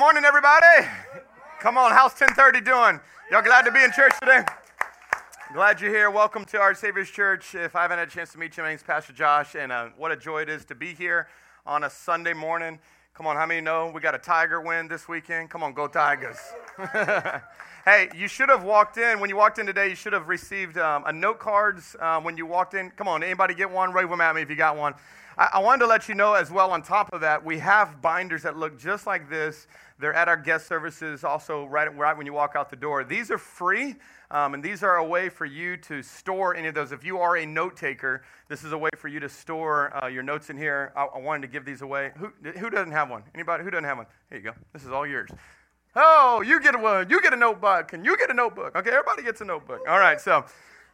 morning, everybody. Come on, how's 1030 doing? Y'all glad to be in church today? Glad you're here. Welcome to our Savior's Church. If I haven't had a chance to meet you, my name's Pastor Josh, and uh, what a joy it is to be here on a Sunday morning. Come on, how many know we got a Tiger win this weekend? Come on, go Tigers. hey, you should have walked in. When you walked in today, you should have received um, a note cards um, when you walked in. Come on, anybody get one? Wave them at me if you got one. I, I wanted to let you know as well, on top of that, we have binders that look just like this. They're at our guest services also right, right when you walk out the door. These are free. Um, and these are a way for you to store any of those. If you are a note taker, this is a way for you to store uh, your notes in here. I, I, wanted to give these away. Who, who doesn't have one? Anybody? Who doesn't have one? Here you go. This is all yours. Oh, you get one. You get a notebook, and you get a notebook. Okay, everybody gets a notebook. All right. So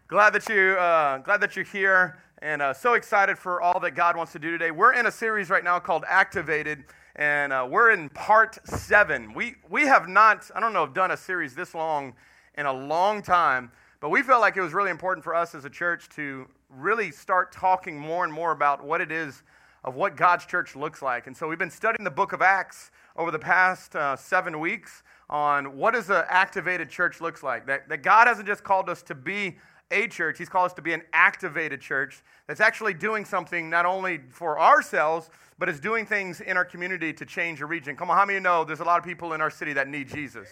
glad that you uh, glad that you're here, and uh, so excited for all that God wants to do today. We're in a series right now called Activated and uh, we're in part seven. We, we have not, I don't know, done a series this long in a long time, but we felt like it was really important for us as a church to really start talking more and more about what it is of what God's church looks like. And so we've been studying the book of Acts over the past uh, seven weeks on what does an activated church looks like. That, that God hasn't just called us to be a church, He's called us to be an activated church that's actually doing something not only for ourselves, but is doing things in our community to change a region. Come on, how many know there's a lot of people in our city that need Jesus?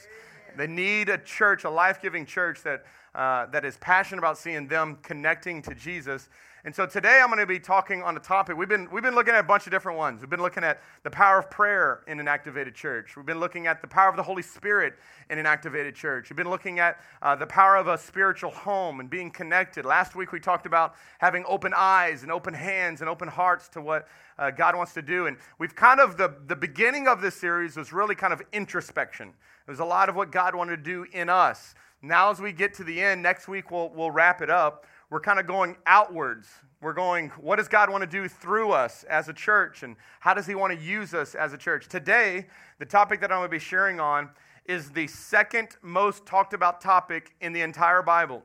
They need a church, a life giving church that, uh, that is passionate about seeing them connecting to Jesus. And so today I'm going to be talking on a topic. We've been, we've been looking at a bunch of different ones. We've been looking at the power of prayer in an activated church. We've been looking at the power of the Holy Spirit in an activated church. We've been looking at uh, the power of a spiritual home and being connected. Last week we talked about having open eyes and open hands and open hearts to what uh, God wants to do. And we've kind of, the, the beginning of this series was really kind of introspection. It was a lot of what God wanted to do in us. Now, as we get to the end, next week we'll, we'll wrap it up. We're kind of going outwards. We're going, what does God want to do through us as a church? And how does He want to use us as a church? Today, the topic that I'm going to be sharing on is the second most talked about topic in the entire Bible.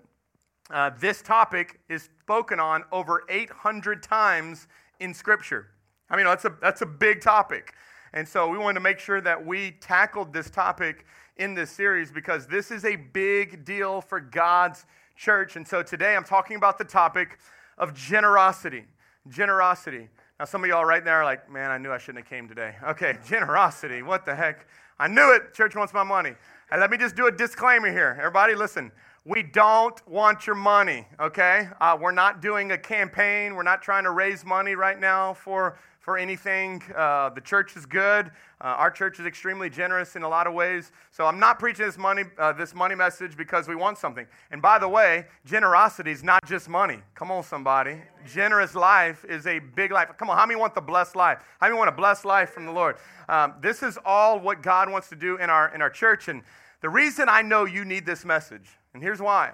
Uh, this topic is spoken on over 800 times in Scripture. I mean, that's a, that's a big topic. And so we wanted to make sure that we tackled this topic in this series because this is a big deal for God's church. And so today I'm talking about the topic of generosity. Generosity. Now, some of y'all right there are like, man, I knew I shouldn't have came today. Okay, generosity. What the heck? I knew it. Church wants my money. And let me just do a disclaimer here. Everybody, listen. We don't want your money, okay? Uh, we're not doing a campaign. We're not trying to raise money right now for for anything. Uh, the church is good. Uh, our church is extremely generous in a lot of ways. So I'm not preaching this money, uh, this money message because we want something. And by the way, generosity is not just money. Come on, somebody. Generous life is a big life. Come on, how many want the blessed life? How many want a blessed life from the Lord? Um, this is all what God wants to do in our in our church. And the reason I know you need this message, and here's why.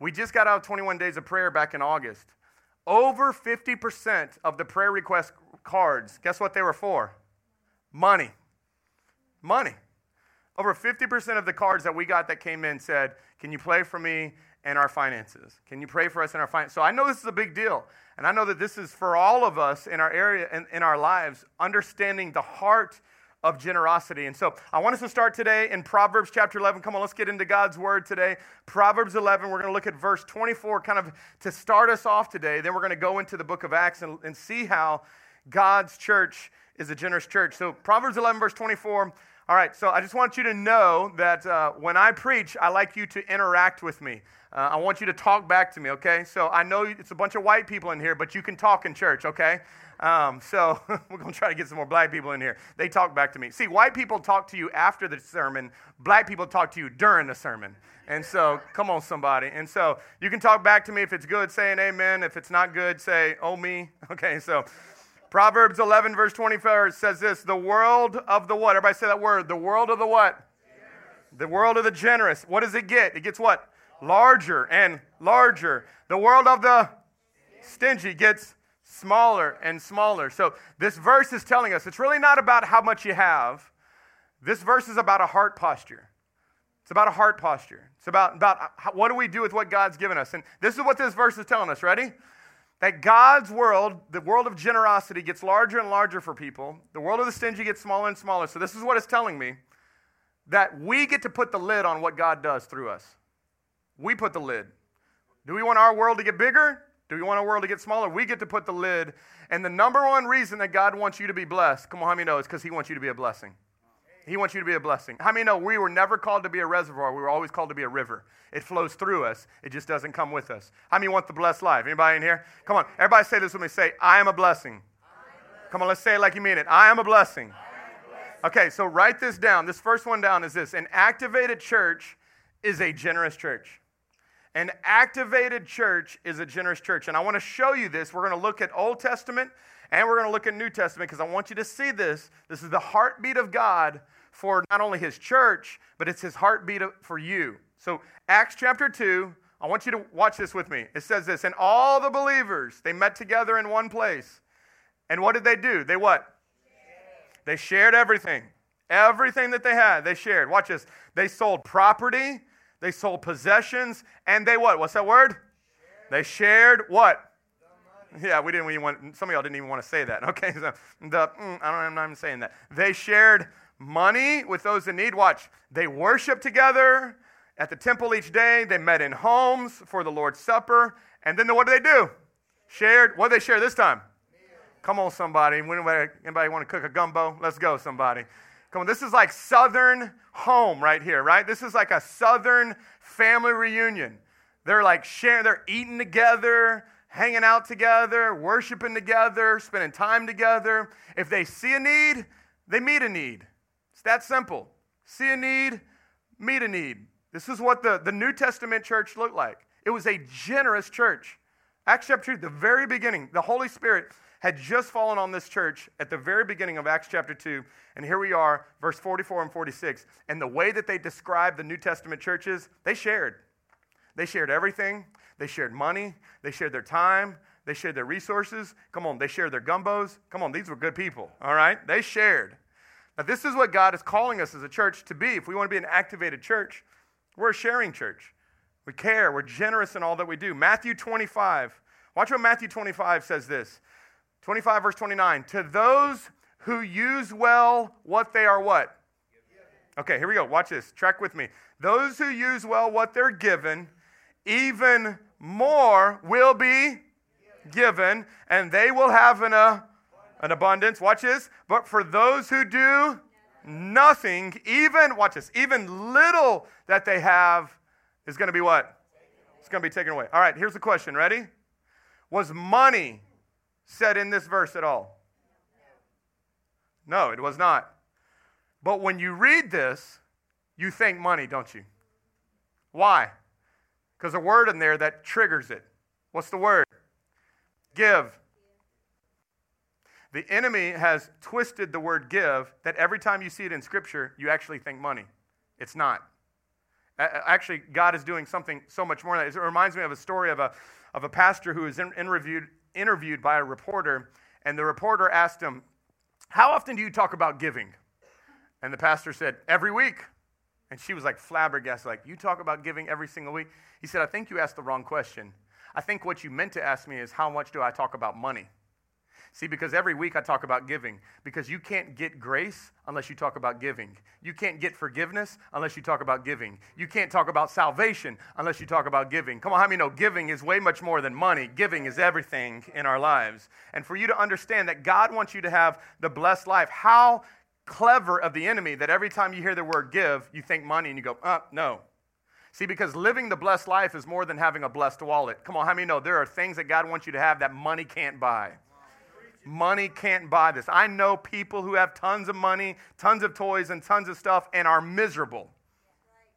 We just got out of 21 days of prayer back in August. Over 50% of the prayer requests cards, guess what they were for? Money. Money. Over 50% of the cards that we got that came in said, Can you pray for me and our finances? Can you pray for us in our finances? So I know this is a big deal. And I know that this is for all of us in our area, in, in our lives, understanding the heart of generosity. And so I want us to start today in Proverbs chapter 11. Come on, let's get into God's word today. Proverbs 11, we're going to look at verse 24 kind of to start us off today. Then we're going to go into the book of Acts and, and see how God's church is a generous church. So, Proverbs 11, verse 24. All right, so I just want you to know that uh, when I preach, I like you to interact with me. Uh, I want you to talk back to me, okay? So I know it's a bunch of white people in here, but you can talk in church, okay? Um, so we're going to try to get some more black people in here. They talk back to me. See, white people talk to you after the sermon, black people talk to you during the sermon. And so, come on, somebody. And so you can talk back to me. If it's good, say an amen. If it's not good, say, oh, me. Okay, so. Proverbs 11, verse 24 says this The world of the what? Everybody say that word. The world of the what? Generous. The world of the generous. What does it get? It gets what? Larger and larger. The world of the stingy gets smaller and smaller. So this verse is telling us it's really not about how much you have. This verse is about a heart posture. It's about a heart posture. It's about, about uh, how, what do we do with what God's given us. And this is what this verse is telling us. Ready? That God's world, the world of generosity, gets larger and larger for people. The world of the stingy gets smaller and smaller. So, this is what it's telling me that we get to put the lid on what God does through us. We put the lid. Do we want our world to get bigger? Do we want our world to get smaller? We get to put the lid. And the number one reason that God wants you to be blessed, come on, how many know, is because He wants you to be a blessing. He wants you to be a blessing. How many know we were never called to be a reservoir? We were always called to be a river. It flows through us. It just doesn't come with us. How many want the blessed life? Anybody in here? Come on, everybody say this with me. Say, I am a blessing. Come on, let's say it like you mean it. I am a blessing. Okay, so write this down. This first one down is this An activated church is a generous church. An activated church is a generous church. And I want to show you this. We're going to look at Old Testament and we're going to look at New Testament because I want you to see this. This is the heartbeat of God for not only his church, but it's his heartbeat for you. So, Acts chapter 2, I want you to watch this with me. It says this, and all the believers, they met together in one place. And what did they do? They what? They shared everything. Everything that they had, they shared. Watch this. They sold property, they sold possessions, and they what? What's that word? They shared what? Yeah, we didn't even want, some of y'all didn't even want to say that. Okay, so the, mm, I don't, I'm not even saying that. They shared money with those in need. Watch, they worshiped together at the temple each day. They met in homes for the Lord's Supper. And then what did they do? Shared. What did they share this time? Come on, somebody. Anybody, anybody want to cook a gumbo? Let's go, somebody. Come on, this is like Southern home right here, right? This is like a Southern family reunion. They're like sharing, they're eating together, hanging out together, worshiping together, spending time together. If they see a need, they meet a need. It's that simple. See a need, meet a need. This is what the, the New Testament church looked like. It was a generous church. Acts chapter 2, the very beginning, the Holy Spirit had just fallen on this church at the very beginning of Acts chapter 2. And here we are, verse 44 and 46. And the way that they describe the New Testament churches, they shared. They shared everything. They shared money. They shared their time. They shared their resources. Come on, they shared their gumbos. Come on, these were good people, all right? They shared. Now, this is what God is calling us as a church to be. If we want to be an activated church, we're a sharing church. We care. We're generous in all that we do. Matthew 25. Watch what Matthew 25 says this. 25, verse 29. To those who use well what they are what? Okay, here we go. Watch this. Track with me. Those who use well what they're given, even more will be given, and they will have an, uh, an abundance. Watch this. But for those who do nothing, even, watch this, even little that they have is going to be what? It's going to be taken away. All right, here's the question. Ready? Was money said in this verse at all? No, it was not. But when you read this, you think money, don't you? Why? Because a word in there that triggers it. What's the word? Give. The enemy has twisted the word give that every time you see it in Scripture, you actually think money. It's not. Actually, God is doing something so much more than that. It reminds me of a story of a, of a pastor who was in, interviewed interviewed by a reporter, and the reporter asked him, How often do you talk about giving? And the pastor said, Every week. And she was like flabbergasted, like, You talk about giving every single week? He said, I think you asked the wrong question. I think what you meant to ask me is, How much do I talk about money? See, because every week I talk about giving, because you can't get grace unless you talk about giving. You can't get forgiveness unless you talk about giving. You can't talk about salvation unless you talk about giving. Come on, how many know giving is way much more than money? Giving is everything in our lives. And for you to understand that God wants you to have the blessed life, how clever of the enemy that every time you hear the word give, you think money and you go, uh, no. See, because living the blessed life is more than having a blessed wallet. Come on, how many know there are things that God wants you to have that money can't buy? Money can't buy this. I know people who have tons of money, tons of toys, and tons of stuff and are miserable.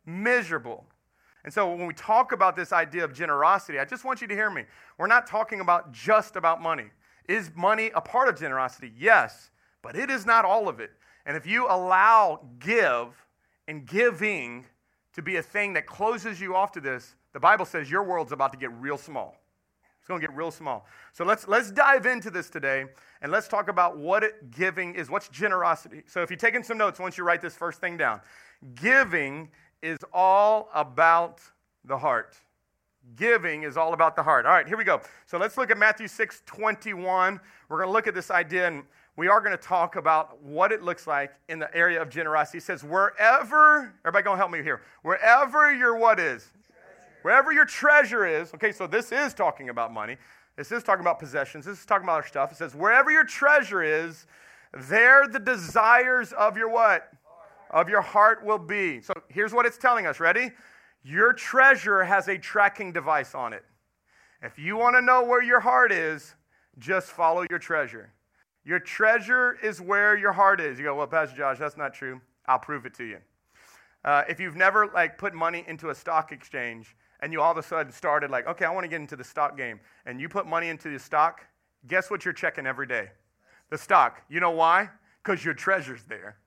Miserable. And so when we talk about this idea of generosity, I just want you to hear me. We're not talking about just about money. Is money a part of generosity? Yes, but it is not all of it. And if you allow give and giving to be a thing that closes you off to this, the Bible says your world's about to get real small. It's going to get real small. So let's, let's dive into this today and let's talk about what giving is. What's generosity? So if you're taking some notes, once you write this first thing down, giving is all about the heart. Giving is all about the heart. All right, here we go. So let's look at Matthew 6 21. We're going to look at this idea, and we are going to talk about what it looks like in the area of generosity. He says, wherever, everybody gonna help me here, wherever your what is, treasure. wherever your treasure is, okay, so this is talking about money. This is talking about possessions. This is talking about our stuff. It says, wherever your treasure is, there the desires of your what? Of your heart will be. So here's what it's telling us. Ready? Your treasure has a tracking device on it. If you want to know where your heart is, just follow your treasure. Your treasure is where your heart is. You go, well, Pastor Josh, that's not true. I'll prove it to you. Uh, if you've never like put money into a stock exchange and you all of a sudden started like, okay, I want to get into the stock game, and you put money into the stock, guess what you're checking every day? The stock. You know why? Because your treasure's there.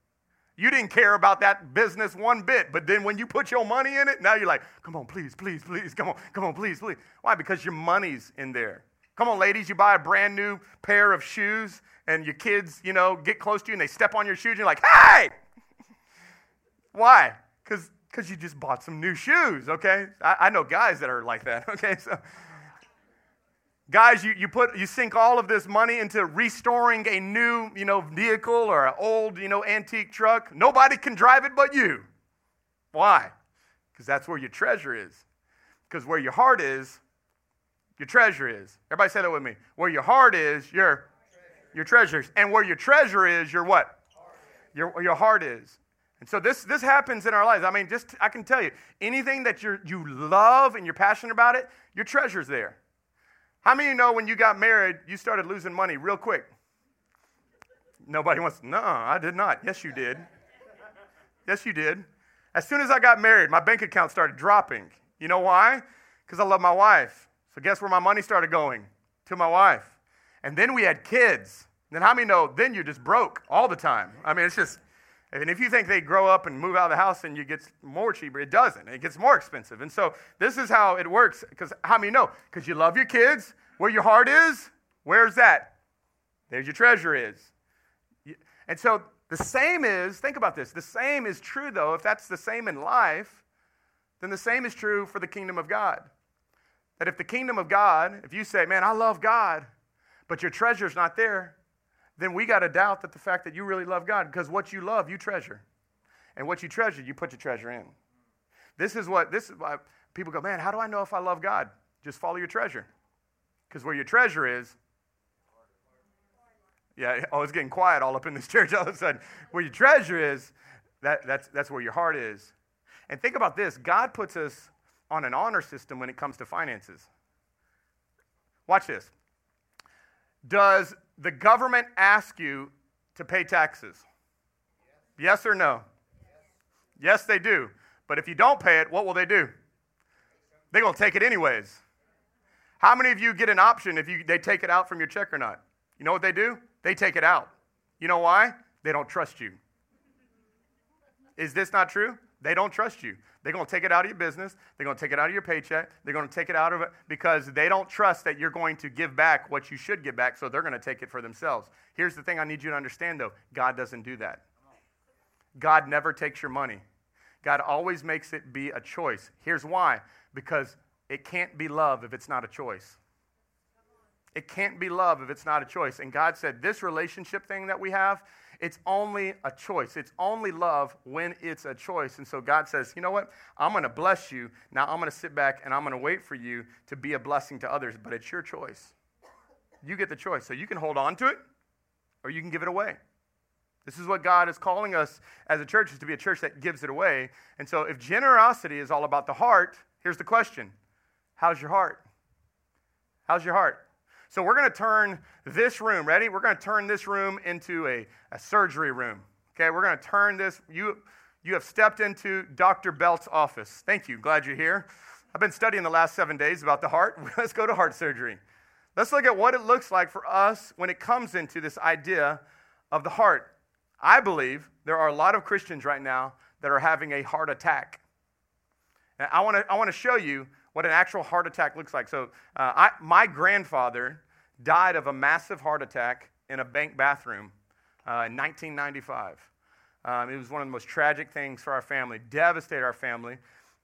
You didn't care about that business one bit, but then when you put your money in it, now you're like, come on, please, please, please, come on, come on, please, please. Why? Because your money's in there. Come on, ladies, you buy a brand new pair of shoes and your kids, you know, get close to you and they step on your shoes and you're like, hey! Why? Because because you just bought some new shoes, okay? I, I, know guys that are like that, okay? So, guys, you, you put you sink all of this money into restoring a new, you know, vehicle or an old, you know, antique truck. Nobody can drive it but you. Why? Because that's where your treasure is. Because where your heart is, your treasure is. Everybody say that with me. Where your heart is, your your treasures. And where your treasure is, your what? Your, your heart is. And so this, this happens in our lives. I mean, just I can tell you, anything that you you love and you're passionate about it, your treasure's there. How many of you know when you got married, you started losing money real quick? Nobody wants, no, I did not. Yes, you did. Yes, you did. As soon as I got married, my bank account started dropping. You know why? Because I love my wife. So guess where my money started going? To my wife. And then we had kids. Then how many know then you're just broke all the time? I mean, it's just, and if you think they grow up and move out of the house and you get more cheaper, it doesn't. It gets more expensive. And so this is how it works. Because how many know? Because you love your kids. Where your heart is, where's that? There's your treasure is. And so the same is, think about this, the same is true though, if that's the same in life, then the same is true for the kingdom of God. That if the kingdom of God, if you say, man, I love God, but your treasure's not there, then we got to doubt that the fact that you really love God because what you love, you treasure. And what you treasure, you put your treasure in. This is what this is why people go, man, how do I know if I love God? Just follow your treasure. Because where your treasure is, yeah, oh, it's getting quiet all up in this church all of a sudden. Where your treasure is, that, that's, that's where your heart is. And think about this God puts us on an honor system when it comes to finances. Watch this. Does the government ask you to pay taxes? Yes, yes or no? Yes. yes, they do. But if you don't pay it, what will they do? They're going to take it anyways. How many of you get an option if you, they take it out from your check or not? You know what they do? They take it out. You know why? They don't trust you. Is this not true? They don't trust you. They're going to take it out of your business. They're going to take it out of your paycheck. They're going to take it out of it because they don't trust that you're going to give back what you should give back, so they're going to take it for themselves. Here's the thing I need you to understand, though God doesn't do that. God never takes your money. God always makes it be a choice. Here's why because it can't be love if it's not a choice. It can't be love if it's not a choice. And God said, This relationship thing that we have, it's only a choice. It's only love when it's a choice. And so God says, you know what? I'm going to bless you. Now I'm going to sit back and I'm going to wait for you to be a blessing to others, but it's your choice. You get the choice. So you can hold on to it or you can give it away. This is what God is calling us as a church is to be a church that gives it away. And so if generosity is all about the heart, here's the question. How's your heart? How's your heart? So we're going to turn this room, ready? We're going to turn this room into a, a surgery room. Okay, we're going to turn this. You, you have stepped into Dr. Belt's office. Thank you. Glad you're here. I've been studying the last seven days about the heart. Let's go to heart surgery. Let's look at what it looks like for us when it comes into this idea of the heart. I believe there are a lot of Christians right now that are having a heart attack. And I want to I want to show you what an actual heart attack looks like. So, uh, I, my grandfather died of a massive heart attack in a bank bathroom uh, in 1995. Um, it was one of the most tragic things for our family, devastated our family.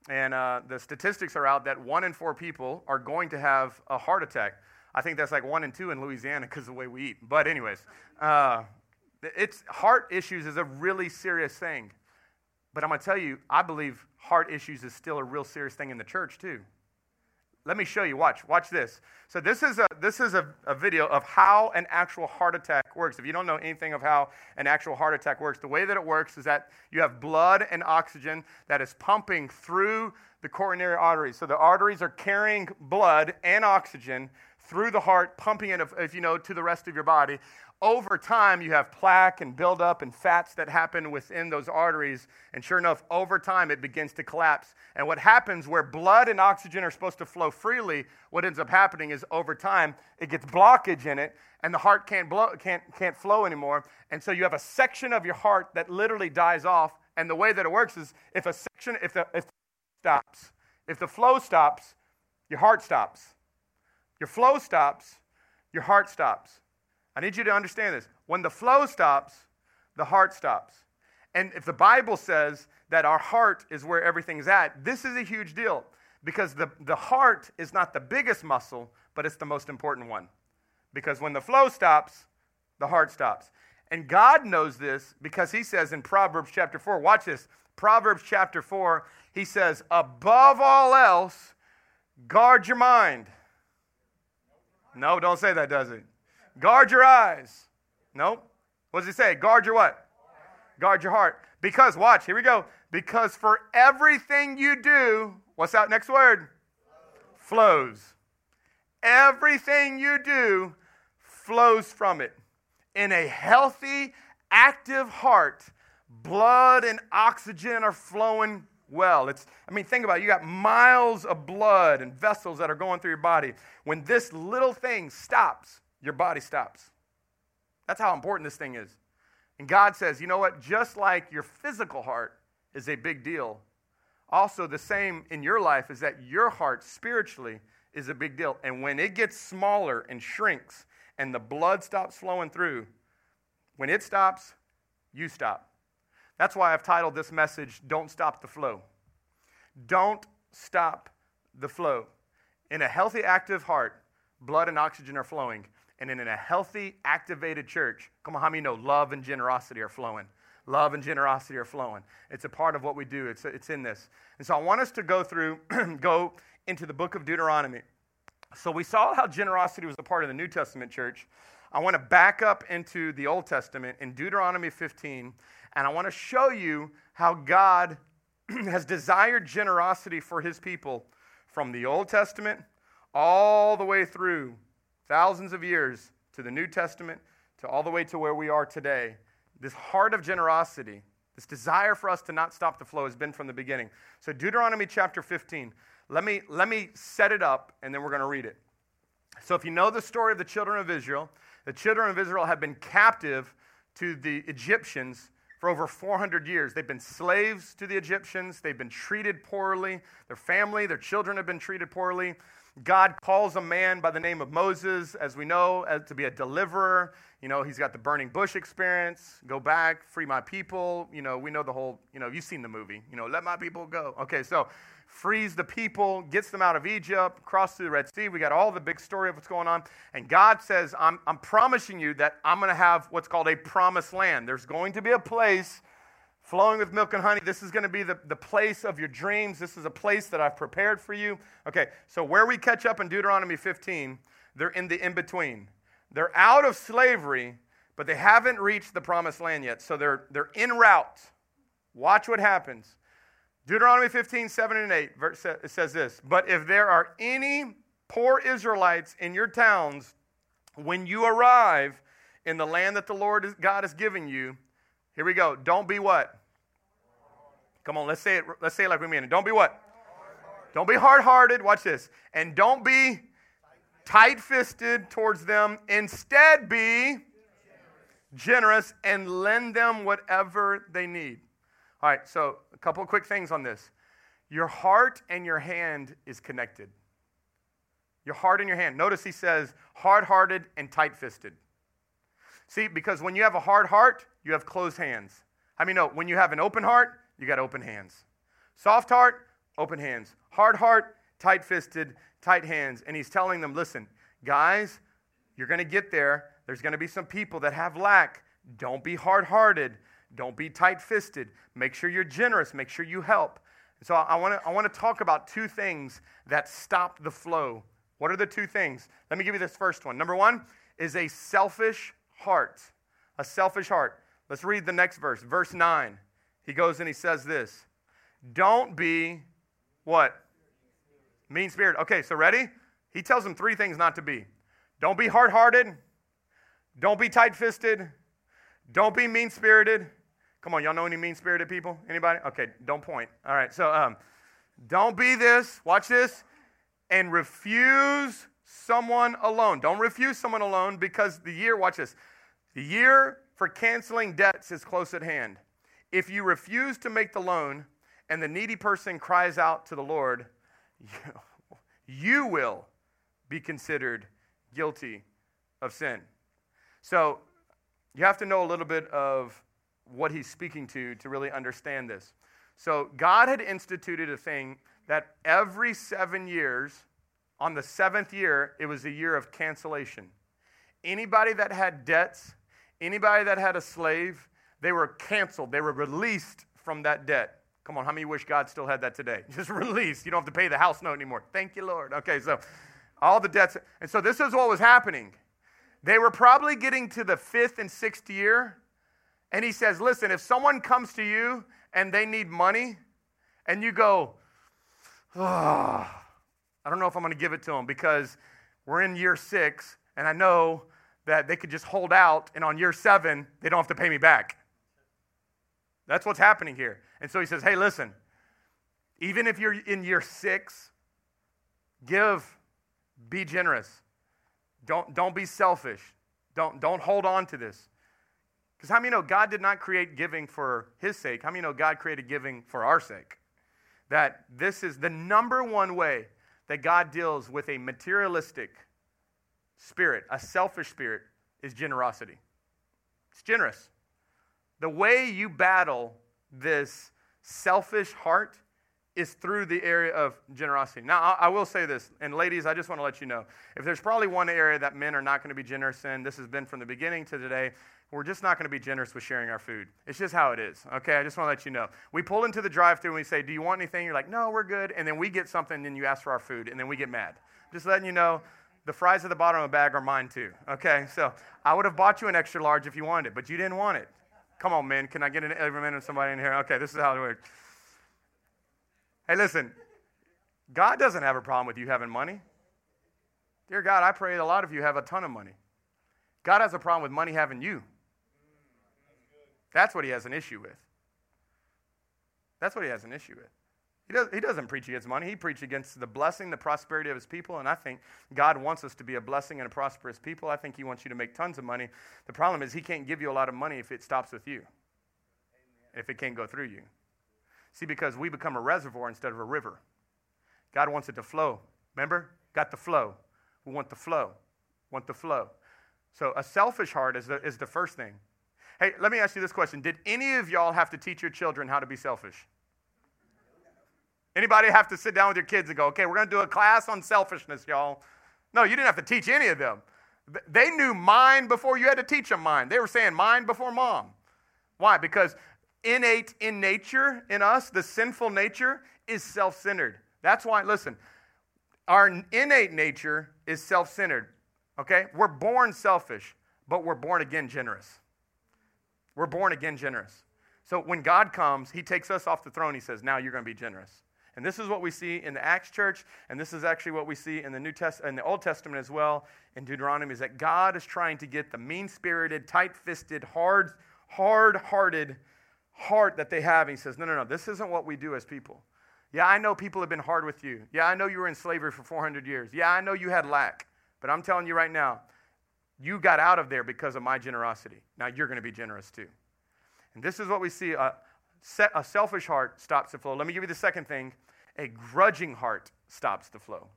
And uh, the statistics are out that one in four people are going to have a heart attack. I think that's like one in two in Louisiana because of the way we eat. But, anyways, uh, it's heart issues is a really serious thing. But I'm going to tell you, I believe heart issues is still a real serious thing in the church, too. Let me show you. Watch. Watch this. So this is a this is a, a, video of how an actual heart attack works. If you don't know anything of how an actual heart attack works, the way that it works is that you have blood and oxygen that is pumping through the coronary arteries. So the arteries are carrying blood and oxygen through the heart, pumping it, if you know, to the rest of your body over time, you have plaque and buildup and fats that happen within those arteries. And sure enough, over time, it begins to collapse. And what happens where blood and oxygen are supposed to flow freely, what ends up happening is over time, it gets blockage in it, and the heart can't, blow, can't, can't flow anymore. And so you have a section of your heart that literally dies off. And the way that it works is if a section, if the, if the stops, if the flow stops, your heart stops. Your flow stops, your heart stops. I need you to understand this. When the flow stops, the heart stops. And if the Bible says that our heart is where everything's at, this is a huge deal because the, the heart is not the biggest muscle, but it's the most important one. Because when the flow stops, the heart stops. And God knows this because He says in Proverbs chapter 4, watch this. Proverbs chapter 4, He says, above all else, guard your mind. No, don't say that, does it? Guard your eyes. Nope. What does he say? Guard your what? Guard your heart. Because, watch, here we go. Because for everything you do, what's that next word? Flows. Everything you do flows from it. In a healthy, active heart, blood and oxygen are flowing well. It's, I mean, think about it. You got miles of blood and vessels that are going through your body. When this little thing stops, your body stops. That's how important this thing is. And God says, you know what? Just like your physical heart is a big deal, also the same in your life is that your heart spiritually is a big deal. And when it gets smaller and shrinks and the blood stops flowing through, when it stops, you stop. That's why I've titled this message, Don't Stop the Flow. Don't stop the flow. In a healthy, active heart, blood and oxygen are flowing. And in a healthy, activated church, come on, how many know love and generosity are flowing? Love and generosity are flowing. It's a part of what we do, it's, it's in this. And so I want us to go through, go into the book of Deuteronomy. So we saw how generosity was a part of the New Testament church. I want to back up into the Old Testament in Deuteronomy 15, and I want to show you how God has desired generosity for his people from the Old Testament all the way through thousands of years to the New Testament, to all the way to where we are today, this heart of generosity, this desire for us to not stop the flow has been from the beginning. So, Deuteronomy chapter 15, let me, let me set it up and then we're going to read it. So, if you know the story of the children of Israel, the children of Israel have been captive to the Egyptians for over 400 years. They've been slaves to the Egyptians, they've been treated poorly, their family, their children have been treated poorly. God calls a man by the name of Moses, as we know, as, to be a deliverer. You know, he's got the burning bush experience. Go back, free my people. You know, we know the whole, you know, you've seen the movie. You know, let my people go. Okay, so frees the people, gets them out of Egypt, cross through the Red Sea. We got all the big story of what's going on. And God says, I'm, I'm promising you that I'm going to have what's called a promised land. There's going to be a place flowing with milk and honey. This is going to be the, the place of your dreams. This is a place that I've prepared for you. Okay, so where we catch up in Deuteronomy 15, they're in the in between. They're out of slavery, but they haven't reached the promised land yet. So they're, they're en route. Watch what happens. Deuteronomy 15, 7 and 8, verse, it says this But if there are any poor Israelites in your towns when you arrive in the land that the Lord God has given you, here we go. Don't be what? Come on, let's say it. Let's say it like we mean it. Don't be what? Don't be hard-hearted. Watch this. And don't be tight-fisted towards them. Instead, be generous and lend them whatever they need. All right. So a couple of quick things on this. Your heart and your hand is connected. Your heart and your hand. Notice he says hard-hearted and tight-fisted. See, because when you have a hard heart, you have closed hands. I mean, no, when you have an open heart, you got open hands. Soft heart, open hands. Hard heart, tight fisted, tight hands. And he's telling them, listen, guys, you're going to get there. There's going to be some people that have lack. Don't be hard hearted. Don't be tight fisted. Make sure you're generous. Make sure you help. So I want to I want to talk about two things that stop the flow. What are the two things? Let me give you this first one. Number one is a selfish heart. A selfish heart. Let's read the next verse. Verse 9. He goes and he says this Don't be what? Mean spirit. Okay, so ready? He tells them three things not to be. Don't be hard hearted. Don't be tight fisted. Don't be mean spirited. Come on, y'all know any mean spirited people? Anybody? Okay, don't point. All right, so um, don't be this. Watch this. And refuse someone a loan. Don't refuse someone a loan because the year, watch this, the year for canceling debts is close at hand. If you refuse to make the loan and the needy person cries out to the Lord, you, you will be considered guilty of sin. So you have to know a little bit of what he's speaking to to really understand this. So God had instituted a thing that every seven years, on the seventh year, it was a year of cancellation. Anybody that had debts, anybody that had a slave, they were canceled. They were released from that debt. Come on, how many wish God still had that today? Just release. You don't have to pay the house note anymore. Thank you, Lord. Okay, so all the debts. And so this is what was happening. They were probably getting to the fifth and sixth year. And he says, Listen, if someone comes to you and they need money, and you go, oh, I don't know if I'm going to give it to them because we're in year six, and I know that they could just hold out, and on year seven, they don't have to pay me back. That's what's happening here. And so he says, Hey, listen, even if you're in year six, give, be generous. Don't, don't be selfish. Don't, don't hold on to this. Because how many know God did not create giving for his sake? How many know God created giving for our sake? That this is the number one way that God deals with a materialistic spirit, a selfish spirit, is generosity. It's generous. The way you battle this selfish heart is through the area of generosity. Now, I will say this, and ladies, I just want to let you know if there's probably one area that men are not going to be generous in, this has been from the beginning to today, we're just not going to be generous with sharing our food. It's just how it is, okay? I just want to let you know. We pull into the drive through and we say, Do you want anything? You're like, No, we're good. And then we get something, and you ask for our food, and then we get mad. Just letting you know, the fries at the bottom of the bag are mine too, okay? So I would have bought you an extra large if you wanted it, but you didn't want it. Come on, man. Can I get an every of somebody in here? Okay, this is how it works. Hey, listen, God doesn't have a problem with you having money. Dear God, I pray a lot of you have a ton of money. God has a problem with money having you. That's what he has an issue with. That's what he has an issue with. He, does, he doesn't preach against money. He preaches against the blessing, the prosperity of his people. And I think God wants us to be a blessing and a prosperous people. I think he wants you to make tons of money. The problem is he can't give you a lot of money if it stops with you, Amen. if it can't go through you. See, because we become a reservoir instead of a river. God wants it to flow. Remember? Got the flow. We want the flow. Want the flow. So a selfish heart is the, is the first thing. Hey, let me ask you this question. Did any of y'all have to teach your children how to be selfish? Anybody have to sit down with your kids and go, okay, we're going to do a class on selfishness, y'all? No, you didn't have to teach any of them. They knew mine before you had to teach them mine. They were saying mine before mom. Why? Because innate in nature, in us, the sinful nature is self centered. That's why, listen, our innate nature is self centered. Okay? We're born selfish, but we're born again generous. We're born again generous. So when God comes, He takes us off the throne. He says, Now you're going to be generous. And this is what we see in the Acts church, and this is actually what we see in the New Test in the Old Testament as well in Deuteronomy is that God is trying to get the mean-spirited, tight-fisted, hard hard-hearted heart that they have. And he says, "No, no, no. This isn't what we do as people. Yeah, I know people have been hard with you. Yeah, I know you were in slavery for 400 years. Yeah, I know you had lack. But I'm telling you right now, you got out of there because of my generosity. Now you're going to be generous too. And this is what we see. Uh, a selfish heart stops the flow. Let me give you the second thing a grudging heart stops the flow.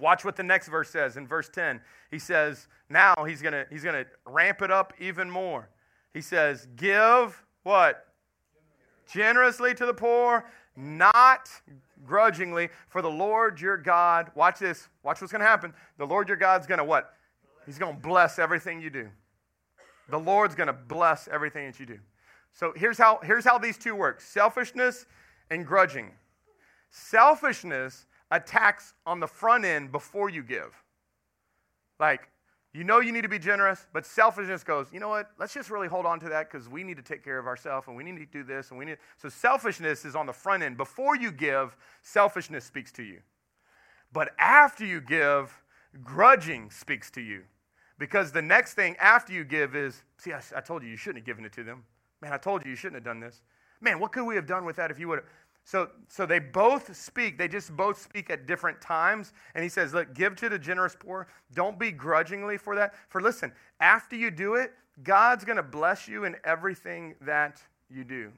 Watch what the next verse says. In verse 10, he says, now he's going to he's going to ramp it up even more. He says, give what? Generously to the poor, not grudgingly, for the Lord your God, watch this, watch what's going to happen. The Lord your God's going to what? He's going to bless everything you do. The Lord's going to bless everything that you do. So here's how, here's how these two work selfishness and grudging. Selfishness attacks on the front end before you give. Like, you know you need to be generous, but selfishness goes, you know what? Let's just really hold on to that because we need to take care of ourselves and we need to do this and we need. So selfishness is on the front end. Before you give, selfishness speaks to you. But after you give, grudging speaks to you. Because the next thing after you give is, see, I, I told you you shouldn't have given it to them. Man, I told you you shouldn't have done this. Man, what could we have done with that if you would have? So, so they both speak. They just both speak at different times. And he says, Look, give to the generous poor. Don't be grudgingly for that. For listen, after you do it, God's going to bless you in everything that you do.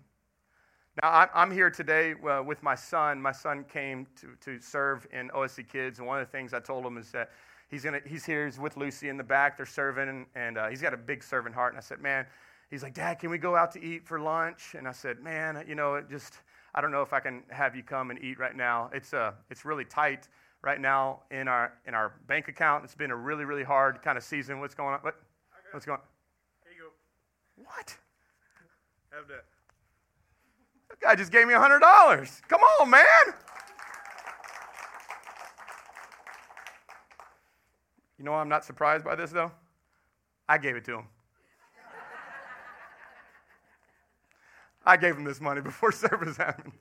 Now, I'm here today uh, with my son. My son came to, to serve in OSC Kids. And one of the things I told him is that he's, gonna, he's here, he's with Lucy in the back. They're serving, and, and uh, he's got a big servant heart. And I said, Man, he's like, Dad, can we go out to eat for lunch? And I said, Man, you know, it just I don't know if I can have you come and eat right now. It's, uh, it's really tight right now in our, in our bank account. It's been a really, really hard kind of season. What's going on? What? What's going on? Here you go. What? Have that. That guy just gave me a $100. Come on, man. You know I'm not surprised by this, though? I gave it to him. I gave him this money before service happened.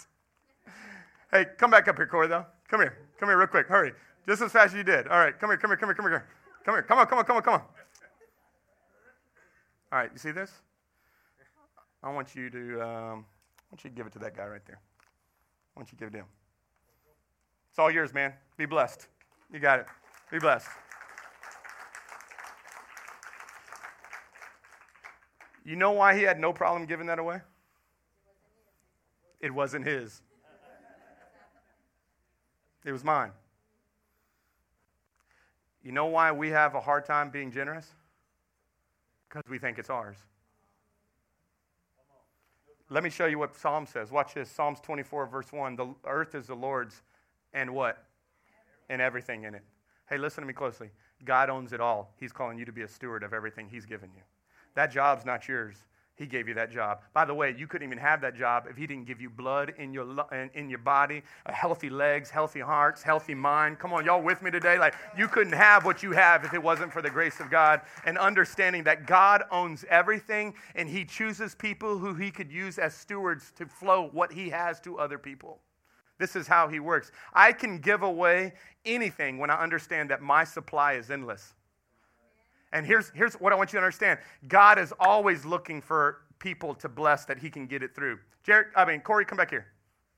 Hey, come back up here, Corey, though. Come here. Come here real quick. Hurry. Just as fast as you did. All right, come here, come here, come here, come here. Come here. Come on, come on, come on, come on. All right, you see this? I want you to, um, I want you to give it to that guy right there. I want you to give it to him. It's all yours, man. Be blessed. You got it. Be blessed. You know why he had no problem giving that away? It wasn't his, it was mine. You know why we have a hard time being generous? Because we think it's ours. Let me show you what Psalm says. Watch this Psalms 24, verse 1. The earth is the Lord's, and what? And everything in it. Hey, listen to me closely. God owns it all. He's calling you to be a steward of everything He's given you. That job's not yours. He gave you that job. By the way, you couldn't even have that job if He didn't give you blood in your, in your body, healthy legs, healthy hearts, healthy mind. Come on, y'all with me today? Like, you couldn't have what you have if it wasn't for the grace of God and understanding that God owns everything and He chooses people who He could use as stewards to flow what He has to other people. This is how He works. I can give away anything when I understand that my supply is endless. And here's, here's what I want you to understand God is always looking for people to bless that he can get it through. Jared, I mean, Corey, come back here.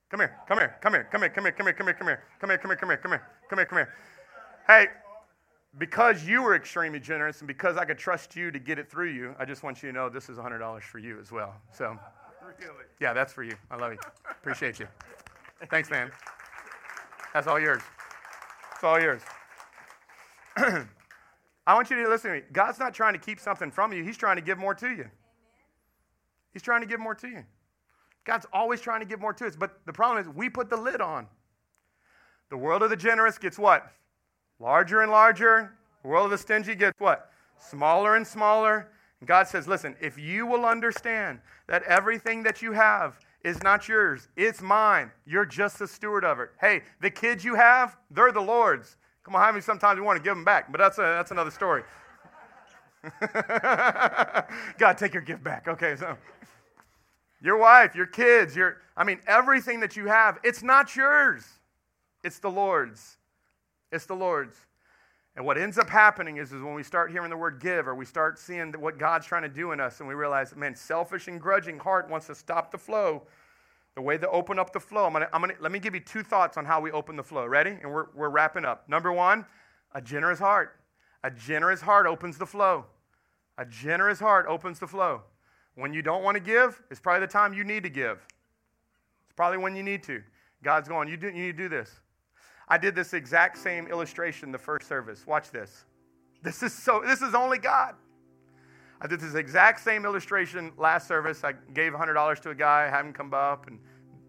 Come here, come here, come here, come here, come here, come here, come here, come here, come here, come here, come here, come here, come here, come here. Hey, because you were extremely generous and because I could trust you to get it through you, I just want you to know this is $100 for you as well. So, yeah, that's for you. I love you. Appreciate you. Thanks, man. That's all yours. It's all yours. I want you to listen to me. God's not trying to keep something from you, He's trying to give more to you. He's trying to give more to you. God's always trying to give more to us. But the problem is, we put the lid on. The world of the generous gets what? Larger and larger. The world of the stingy gets what? Smaller and smaller. And God says, listen, if you will understand that everything that you have is not yours, it's mine, you're just a steward of it. Hey, the kids you have, they're the Lord's. Come on, how many sometimes we want to give them back? But that's, a, that's another story. God, take your gift back. Okay, so your wife, your kids, your, I mean, everything that you have, it's not yours. It's the Lord's. It's the Lord's. And what ends up happening is, is when we start hearing the word give or we start seeing what God's trying to do in us and we realize, man, selfish and grudging heart wants to stop the flow the way to open up the flow. I'm gonna, I'm gonna, let me give you two thoughts on how we open the flow. Ready? And we're, we're wrapping up. Number one, a generous heart. A generous heart opens the flow. A generous heart opens the flow. When you don't want to give, it's probably the time you need to give. It's probably when you need to. God's going, you, do, you need to do this. I did this exact same illustration the first service. Watch this. This is so, this is only God. I did this exact same illustration last service. I gave $100 to a guy, had him come up, and,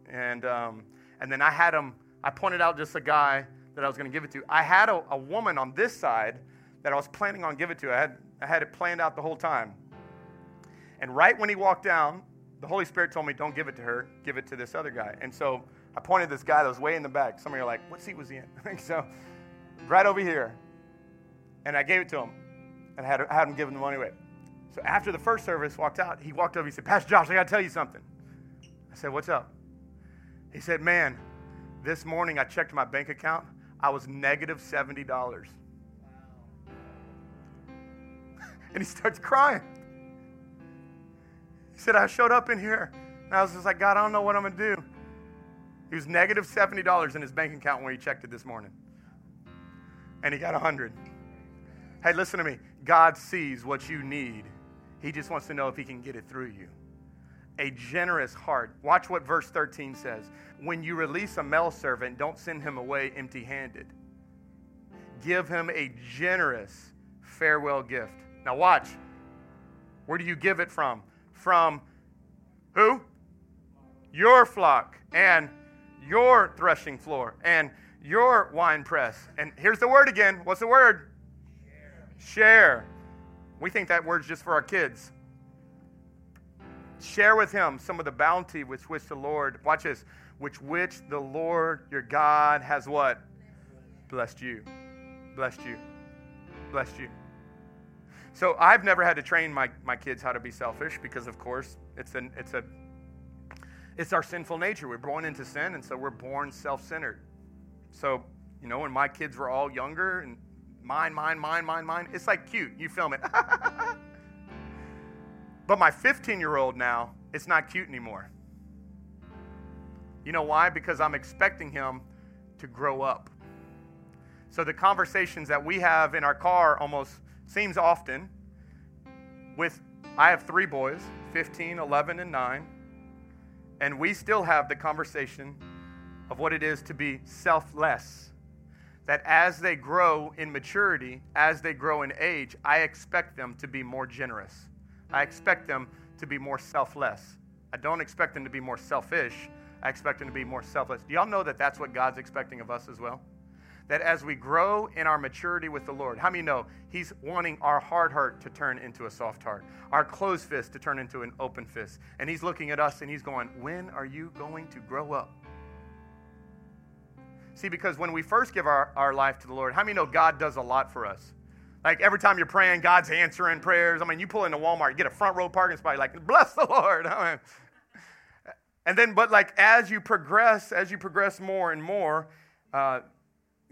and, um, and then I had him, I pointed out just a guy that I was going to give it to. I had a, a woman on this side that I was planning on giving it to. I had, I had it planned out the whole time. And right when he walked down, the Holy Spirit told me, don't give it to her, give it to this other guy. And so I pointed this guy that was way in the back. Some of you are like, what seat was he in? so right over here. And I gave it to him and I had, I had him the money away. So after the first service walked out, he walked over, he said, Pastor Josh, I got to tell you something. I said, what's up? He said, man, this morning I checked my bank account. I was negative $70. Wow. and he starts crying. He said, I showed up in here and I was just like, God, I don't know what I'm going to do. He was negative $70 in his bank account when he checked it this morning. And he got 100. Hey, listen to me. God sees what you need. He just wants to know if he can get it through you. A generous heart. Watch what verse 13 says. When you release a male servant, don't send him away empty handed. Give him a generous farewell gift. Now, watch. Where do you give it from? From who? Your flock and your threshing floor and your wine press. And here's the word again. What's the word? Share. We think that word's just for our kids. Share with him some of the bounty with which the Lord, watch this, which which the Lord your God has what? Blessed you. Blessed you. Blessed you. So I've never had to train my, my kids how to be selfish because of course it's an it's a it's our sinful nature. We're born into sin, and so we're born self-centered. So, you know, when my kids were all younger and mine, mine, mine, mine, mine. It's like cute. You film it. but my 15 year old now, it's not cute anymore. You know why? Because I'm expecting him to grow up. So the conversations that we have in our car almost seems often with I have three boys, 15, 11, and 9, and we still have the conversation of what it is to be selfless that as they grow in maturity, as they grow in age, I expect them to be more generous. I expect them to be more selfless. I don't expect them to be more selfish. I expect them to be more selfless. Do y'all know that that's what God's expecting of us as well? That as we grow in our maturity with the Lord, how many know He's wanting our hard heart to turn into a soft heart, our closed fist to turn into an open fist? And He's looking at us and He's going, When are you going to grow up? See, because when we first give our, our life to the Lord, how many know God does a lot for us? Like every time you're praying, God's answering prayers. I mean, you pull into Walmart, you get a front row parking spot, like, bless the Lord. I mean, and then, but like as you progress, as you progress more and more, uh,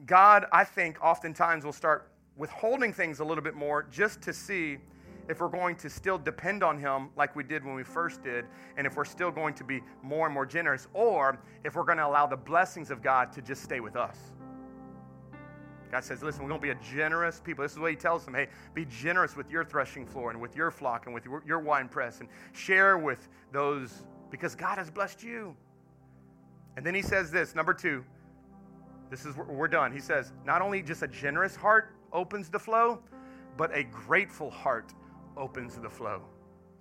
God, I think, oftentimes will start withholding things a little bit more just to see if we're going to still depend on Him like we did when we first did, and if we're still going to be more and more generous, or if we're going to allow the blessings of God to just stay with us. God says, listen, we're going to be a generous people. This is what He tells them hey, be generous with your threshing floor and with your flock and with your wine press, and share with those because God has blessed you. And then He says this number two, this is we're done. He says, not only just a generous heart opens the flow, but a grateful heart opens the flow.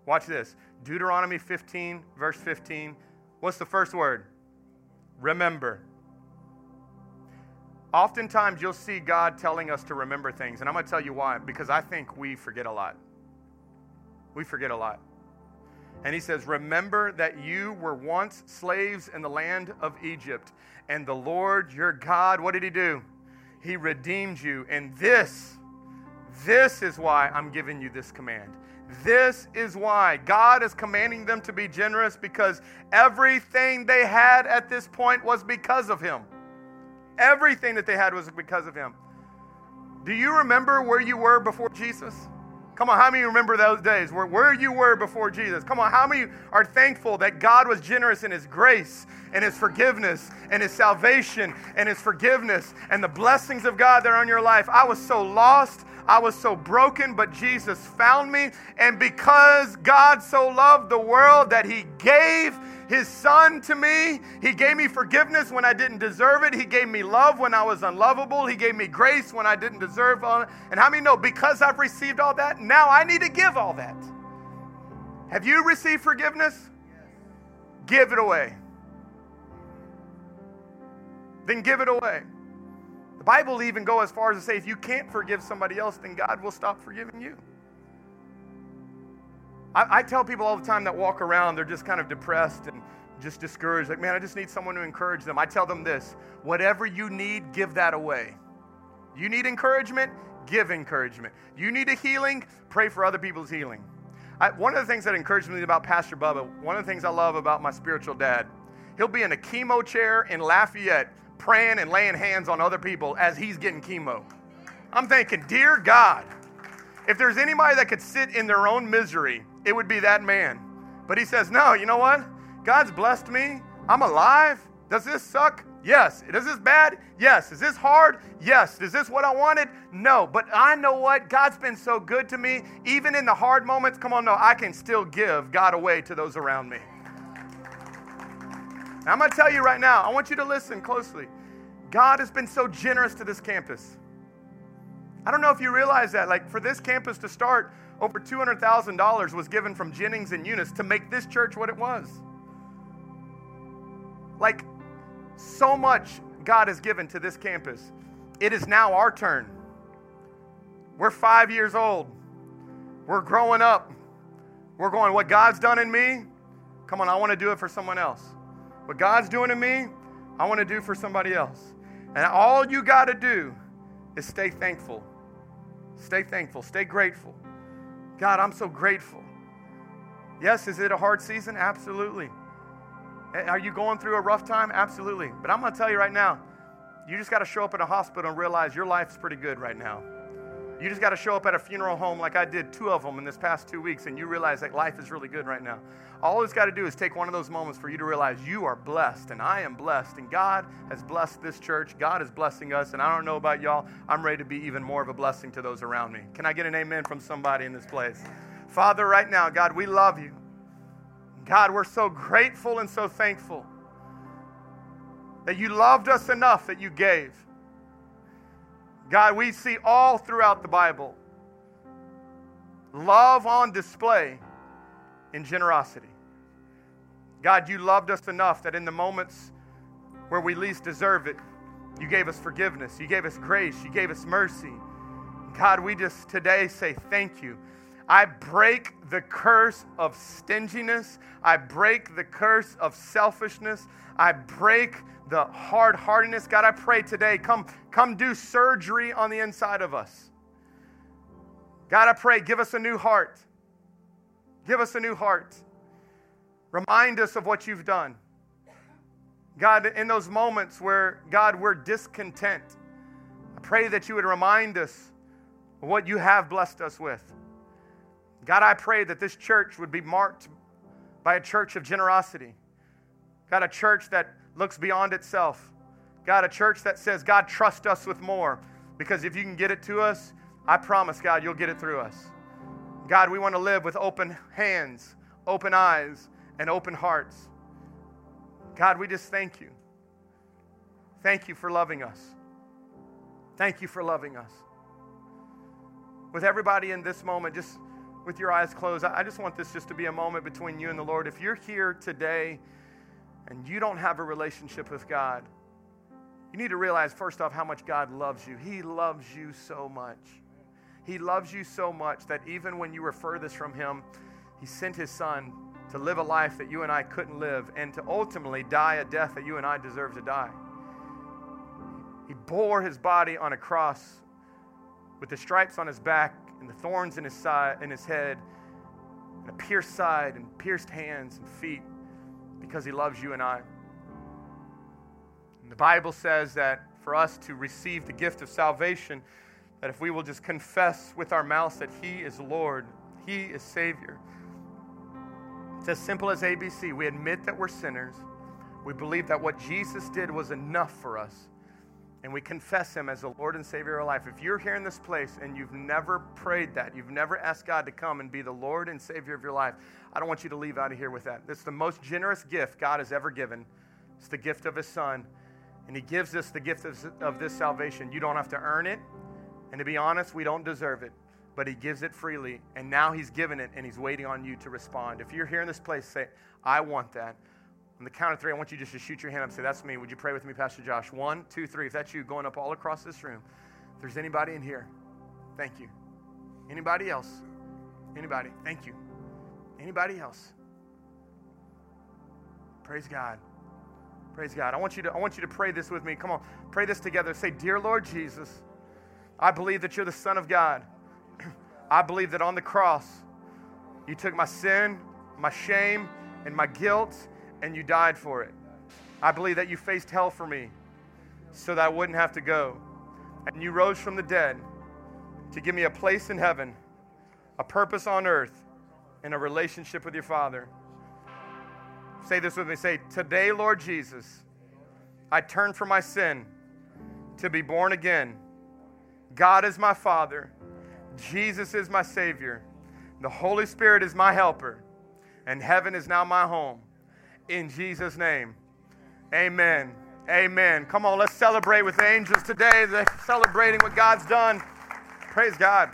Watch this Deuteronomy 15, verse 15. What's the first word? Remember. Oftentimes, you'll see God telling us to remember things, and I'm going to tell you why. Because I think we forget a lot. We forget a lot. And he says, Remember that you were once slaves in the land of Egypt, and the Lord your God, what did he do? He redeemed you. And this this is why I'm giving you this command. This is why God is commanding them to be generous because everything they had at this point was because of Him. Everything that they had was because of Him. Do you remember where you were before Jesus? Come on, how many remember those days where, where you were before Jesus? Come on, how many are thankful that God was generous in His grace and His forgiveness and His salvation and His forgiveness and the blessings of God that are on your life? I was so lost. I was so broken, but Jesus found me. And because God so loved the world that he gave his son to me, he gave me forgiveness when I didn't deserve it. He gave me love when I was unlovable. He gave me grace when I didn't deserve it. And how many know because I've received all that, now I need to give all that? Have you received forgiveness? Give it away. then give it away. The Bible even go as far as to say if you can't forgive somebody else, then God will stop forgiving you. I, I, tell people all the time that walk around, they're just kind of depressed and just discouraged. Like, man, I just need someone to encourage them. I tell them this whatever you need, give that away. You need encouragement, give encouragement. You need a healing, pray for other people's healing. I, one of the things that encouraged me about Pastor Bubba, one of the things I love about my spiritual dad, he'll be in a chemo chair in Lafayette praying and laying hands on other people as he's getting chemo. I'm thinking, dear God, if there's anybody that could sit in their own misery, it would be that man. But he says, no, you know what? God's blessed me. I'm alive. Does this suck? Yes. Is this bad? Yes. Is this hard? Yes. Is this what I wanted? No. But I know what? God's been so good to me. Even in the hard moments, come on, no, I can still give God away to those around me. Now, I'm going to tell you right now, I want you to listen closely. God has been so generous to this campus. I don't know if you realize that. Like, for this campus to start, over $200,000 was given from Jennings and Eunice to make this church what it was. Like, so much God has given to this campus. It is now our turn. We're five years old. We're growing up. We're going, what God's done in me, come on, I want to do it for someone else. What God's doing in me, I want to do for somebody else. And all you got to do is stay thankful. Stay thankful. Stay grateful. God, I'm so grateful. Yes, is it a hard season? Absolutely. Are you going through a rough time? Absolutely. But I'm going to tell you right now, you just got to show up in a hospital and realize your life's pretty good right now. You just got to show up at a funeral home like I did two of them in this past two weeks, and you realize that life is really good right now. All it's got to do is take one of those moments for you to realize you are blessed, and I am blessed, and God has blessed this church. God is blessing us, and I don't know about y'all. I'm ready to be even more of a blessing to those around me. Can I get an amen from somebody in this place? Father, right now, God, we love you. God, we're so grateful and so thankful that you loved us enough that you gave. God, we see all throughout the Bible love on display in generosity. God, you loved us enough that in the moments where we least deserve it, you gave us forgiveness, you gave us grace, you gave us mercy. God, we just today say thank you. I break the curse of stinginess. I break the curse of selfishness. I break the hard heartedness. God, I pray today, come, come do surgery on the inside of us. God, I pray, give us a new heart. Give us a new heart. Remind us of what you've done. God, in those moments where, God, we're discontent, I pray that you would remind us of what you have blessed us with. God, I pray that this church would be marked by a church of generosity. God, a church that looks beyond itself. God, a church that says, God, trust us with more. Because if you can get it to us, I promise, God, you'll get it through us. God, we want to live with open hands, open eyes, and open hearts. God, we just thank you. Thank you for loving us. Thank you for loving us. With everybody in this moment, just with your eyes closed, I just want this just to be a moment between you and the Lord. If you're here today and you don't have a relationship with God, you need to realize, first off, how much God loves you. He loves you so much. He loves you so much that even when you were furthest from Him, He sent His Son to live a life that you and I couldn't live and to ultimately die a death that you and I deserve to die. He bore His body on a cross with the stripes on His back and the thorns in his side in his head and a pierced side and pierced hands and feet because he loves you and I. And the Bible says that for us to receive the gift of salvation, that if we will just confess with our mouths that he is Lord, he is Savior. It's as simple as ABC. We admit that we're sinners. We believe that what Jesus did was enough for us and we confess Him as the Lord and Savior of our life. If you're here in this place and you've never prayed that, you've never asked God to come and be the Lord and Savior of your life, I don't want you to leave out of here with that. Is the most generous gift God has ever given. It's the gift of His Son. And He gives us the gift of, of this salvation. You don't have to earn it. And to be honest, we don't deserve it. But He gives it freely. And now He's given it and He's waiting on you to respond. If you're here in this place, say, I want that. On the count of three, I want you just to shoot your hand up and say, That's me. Would you pray with me, Pastor Josh? One, two, three. If that's you, going up all across this room. If there's anybody in here, thank you. Anybody else? Anybody? Thank you. Anybody else? Praise God. Praise God. I want you to I want you to pray this with me. Come on. Pray this together. Say, "Dear Lord Jesus, I believe that you're the son of God. I believe that on the cross you took my sin, my shame, and my guilt and you died for it. I believe that you faced hell for me so that I wouldn't have to go. And you rose from the dead to give me a place in heaven, a purpose on earth, and a relationship with your Father. Say this with me. Say, Today, Lord Jesus, I turn from my sin to be born again. God is my Father, Jesus is my Savior, the Holy Spirit is my helper, and heaven is now my home. In Jesus' name, amen. Amen. Come on, let's celebrate with the angels today. They're celebrating what God's done. Praise God.